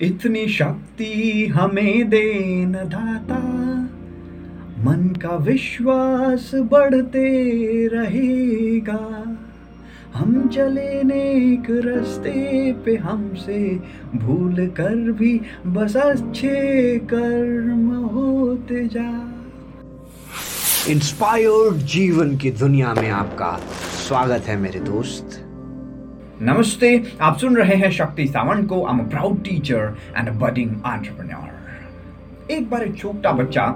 इतनी शक्ति हमें देन दाता। मन का विश्वास बढ़ते रहेगा। हम चले नेक रास्ते पे हमसे भूल कर भी बस अच्छे कर्म होते जा। इंस्पायर्ड जीवन की दुनिया में आपका स्वागत है मेरे दोस्त। नमस्ते आप सुन रहे हैं शक्ति सावंत को। I am proud teacher and budding entrepreneur एक बार छोटा बच्चा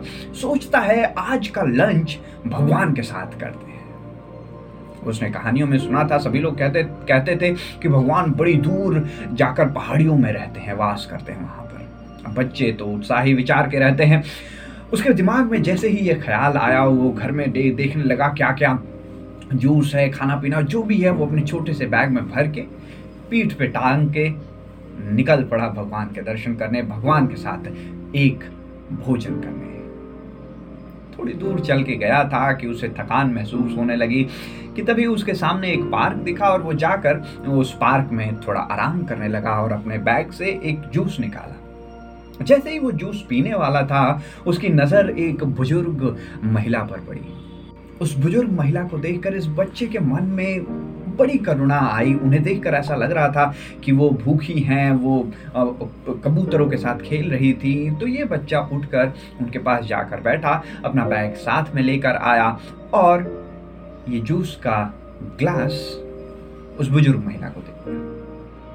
सोचता है आज का लंच भगवान के साथ करते हैं। उसने कहानियों में सुना था सभी लोग कहते कहते थे कि भगवान बड़ी दूर जाकर पहाड़ियों में रहते हैं वास करते हैं वहाँ पर। बच्चे तो उत्साही विचार के रहते हैं। उसके दिमाग में जैसे ही ये ख्याल आया वो घर में दे, देखने लगा क्या क्या जूस है खाना पीना जो भी है, वो अपने छोटे से बैग में भर के पीठ पे टांग के निकल पड़ा भगवान के दर्शन करने, भगवान के साथ एक भोजन करने। थोड़ी दूर चल के गया था कि उसे थकान महसूस होने लगी कि तभी उसके सामने एक पार्क दिखा और वो जाकर उस पार्क में थोड़ा आराम करने लगा और अपने बैग से एक जूस निकाला। जैसे ही वो जूस पीने वाला था, उसकी नज़र एक बुज़ुर्ग महिला पर पड़ी। उस बुज़ुर्ग महिला को देखकर इस बच्चे के मन में बड़ी करुणा आई। उन्हें देखकर ऐसा लग रहा था कि वो भूखी हैं, वो कबूतरों के साथ खेल रही थी। तो ये बच्चा उठकर उनके पास जाकर बैठा, अपना बैग साथ में लेकर आया और ये जूस का ग्लास उस बुज़ुर्ग महिला को दे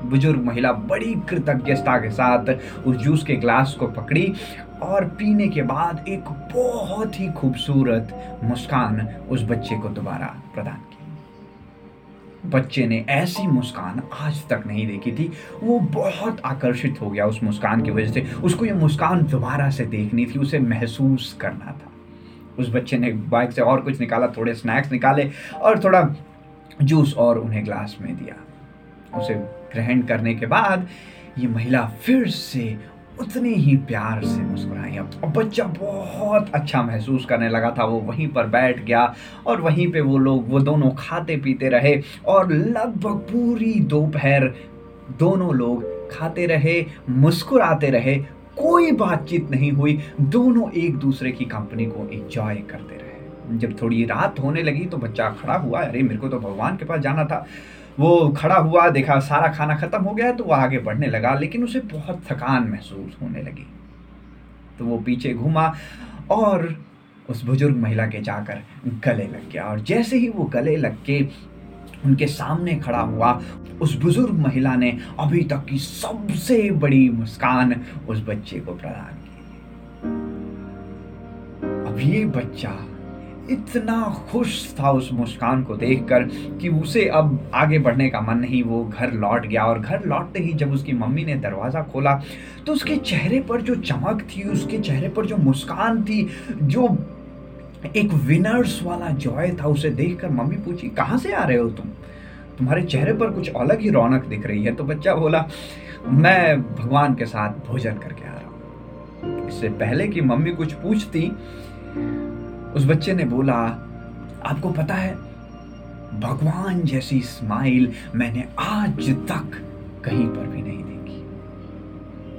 बुज़ुर्ग महिला बड़ी कृतज्ञता के साथ उस जूस के ग्लास को पकड़ी और पीने के बाद एक बहुत ही खूबसूरत मुस्कान उस बच्चे को दोबारा प्रदान की। बच्चे ने ऐसी मुस्कान आज तक नहीं देखी थी। वो बहुत आकर्षित हो गया उस मुस्कान की वजह से। उसको ये मुस्कान दोबारा से देखनी थी, उसे महसूस करना था। उस बच्चे ने बाइक से और कुछ निकाला, थोड़े स्नैक्स निकाले और थोड़ा जूस और उन्हें ग्लास में दिया। उसे ग्रहण करने के बाद ये महिला फिर से उतनी ही प्यार से मुस्कुराई। अब बच्चा बहुत अच्छा महसूस करने लगा था। वो वहीं पर बैठ गया और वहीं पे वो लोग, वो दोनों खाते पीते रहे और लगभग पूरी दोपहर दोनों लोग खाते रहे, मुस्कुराते रहे। कोई बातचीत नहीं हुई। दोनों एक दूसरे की कंपनी को एंजॉय करते रहे। जब थोड़ी रात होने लगी तो बच्चा खड़ा हुआ, अरे, मेरे को तो भगवान के पास जाना था। वो खड़ा हुआ, देखा सारा खाना खत्म हो गया तो वो आगे बढ़ने लगा, लेकिन उसे बहुत थकान महसूस होने लगी। तो वो पीछे घूमा और उस बुज़ुर्ग महिला के जाकर गले लग गया और जैसे ही वो गले लग के उनके सामने खड़ा हुआ, उस बुज़ुर्ग महिला ने अभी तक की सबसे बड़ी मुस्कान उस बच्चे को प्रदान की। अब ये बच्चा इतना खुश था उस मुस्कान को देखकर कि उसे अब आगे बढ़ने का मन नहीं, वो घर लौट गया और घर लौटते ही जब उसकी मम्मी ने दरवाज़ा खोला तो उसके चेहरे पर जो चमक थी, उसके चेहरे पर जो मुस्कान थी, जो एक विनर्स वाला जॉय था, उसे देखकर मम्मी पूछी, कहाँ से आ रहे हो तुम? तुम्हारे चेहरे पर कुछ अलग ही रौनक दिख रही है। तो बच्चा बोला, मैं भगवान के साथ भोजन करके आ रहा हूँ। इससे पहले कि मम्मी कुछ पूछती उस बच्चे ने बोला, आपको पता है, भगवान जैसी स्माइल मैंने आज तक कहीं पर भी नहीं देखी।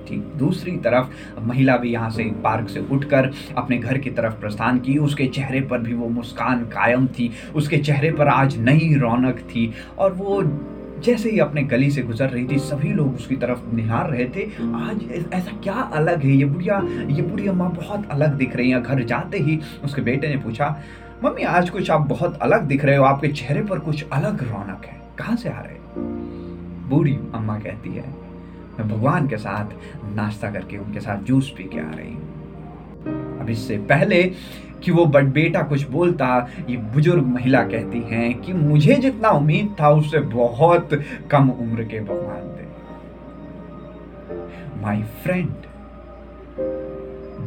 ठीक दूसरी तरफ़, महिला भी यहाँ से पार्क से उठकर अपने घर की तरफ़ प्रस्थान की। उसके चेहरे पर भी वो मुस्कान कायम थी। उसके चेहरे पर आज नई रौनक थी और वो जैसे ही अपने गली से गुजर रही थी, सभी लोग उसकी तरफ़ निहार रहे थे। आज ऐसा क्या अलग है? ये बुढ़िया ये बुढ़िया माँ बहुत अलग दिख रही है। घर जाते ही उसके बेटे ने पूछा, मम्मी, आज कुछ आप बहुत अलग दिख रहे हो। आपके चेहरे पर कुछ अलग रौनक है। कहाँ से आ रहे बूढ़ी अम्मा कहती है, मैं भगवान के साथ नाश्ता करके उनके साथ जूस पी के आ रही हूँ। अब इससे पहले कि वो बट बेटा कुछ बोलता, ये बुज़ुर्ग महिला कहती हैं कि मुझे जितना उम्मीद था उससे बहुत कम उम्र के भगवान थे। माई फ्रेंड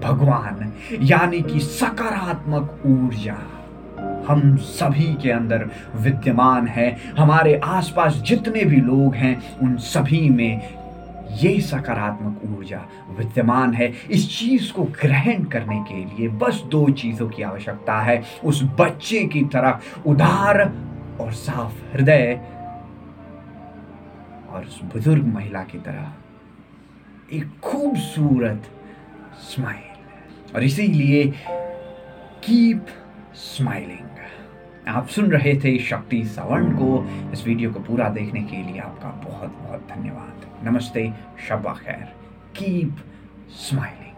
भगवान, यानी कि सकारात्मक ऊर्जा, हम सभी के अंदर विद्यमान है। हमारे आसपास जितने भी लोग हैं, उन सभी में ये सकारात्मक ऊर्जा विद्यमान है। इस चीज़ को ग्रहण करने के लिए बस दो चीज़ों की आवश्यकता है। उस बच्चे की तरह उदार और साफ़ हृदय और उस बुज़ुर्ग महिला की तरह एक खूबसूरत स्माइल और इसीलिए कीप स्माइलिंग आप सुन रहे थे शक्ति सवर्ण को। इस वीडियो को पूरा देखने के लिए आपका बहुत बहुत धन्यवाद। नमस्ते, शबा खैर। Keep smiling